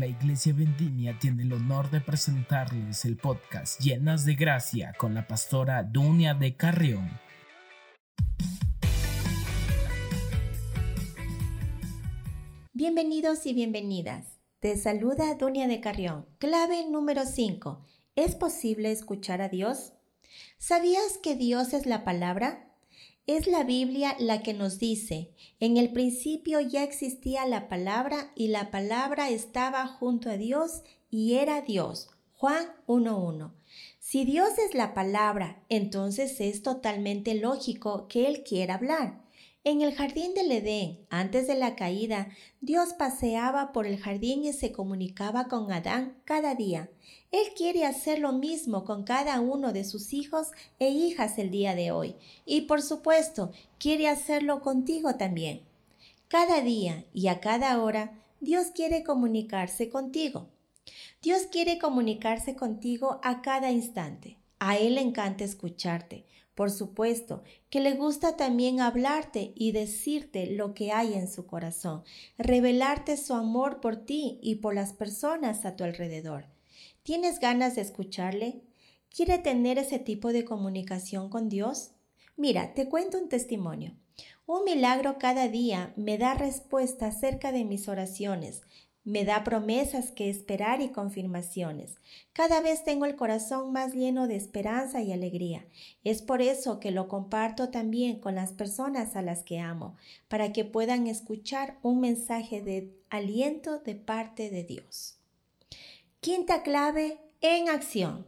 La Iglesia Vendimia tiene el honor de presentarles el podcast Llenas de Gracia con la pastora Dunia de Carrión. Bienvenidos y bienvenidas. Te saluda Dunia de Carrión. Clave número 5. ¿Es posible escuchar a Dios? ¿Sabías que Dios es la palabra? Es la Biblia la que nos dice, en el principio ya existía la palabra y la palabra estaba junto a Dios y era Dios. Juan 1.1. Si Dios es la palabra, entonces es totalmente lógico que Él quiera hablar. En el jardín del Edén, antes de la caída, Dios paseaba por el jardín y se comunicaba con Adán cada día. Él quiere hacer lo mismo con cada uno de sus hijos e hijas el día de hoy. Y por supuesto, quiere hacerlo contigo también. Cada día y a cada hora, Dios quiere comunicarse contigo. Dios quiere comunicarse contigo a cada instante. A Él le encanta escucharte. Por supuesto que le gusta también hablarte y decirte lo que hay en su corazón, revelarte su amor por ti y por las personas a tu alrededor. ¿Tienes ganas de escucharle? ¿Quiere tener ese tipo de comunicación con Dios? Mira, te cuento un testimonio. Un milagro cada día me da respuesta acerca de mis oraciones, me da promesas que esperar y confirmaciones. Cada vez tengo el corazón más lleno de esperanza y alegría. Es por eso que lo comparto también con las personas a las que amo, para que puedan escuchar un mensaje de aliento de parte de Dios. Quinta clave, en acción.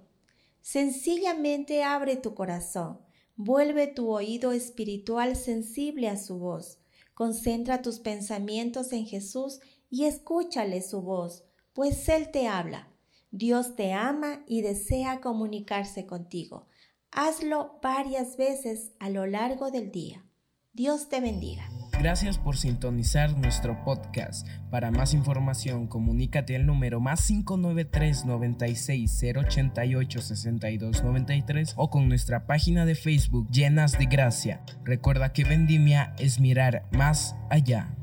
Sencillamente abre tu corazón. Vuelve tu oído espiritual sensible a su voz. Concentra tus pensamientos en Jesús y escúchale su voz, pues Él te habla. Dios te ama y desea comunicarse contigo. Hazlo varias veces a lo largo del día. Dios te bendiga. Gracias por sintonizar nuestro podcast. Para más información, comunícate al número más 593 96 088 62 93 o con nuestra página de Facebook Llenas de Gracia. Recuerda que Vendimia es mirar más allá.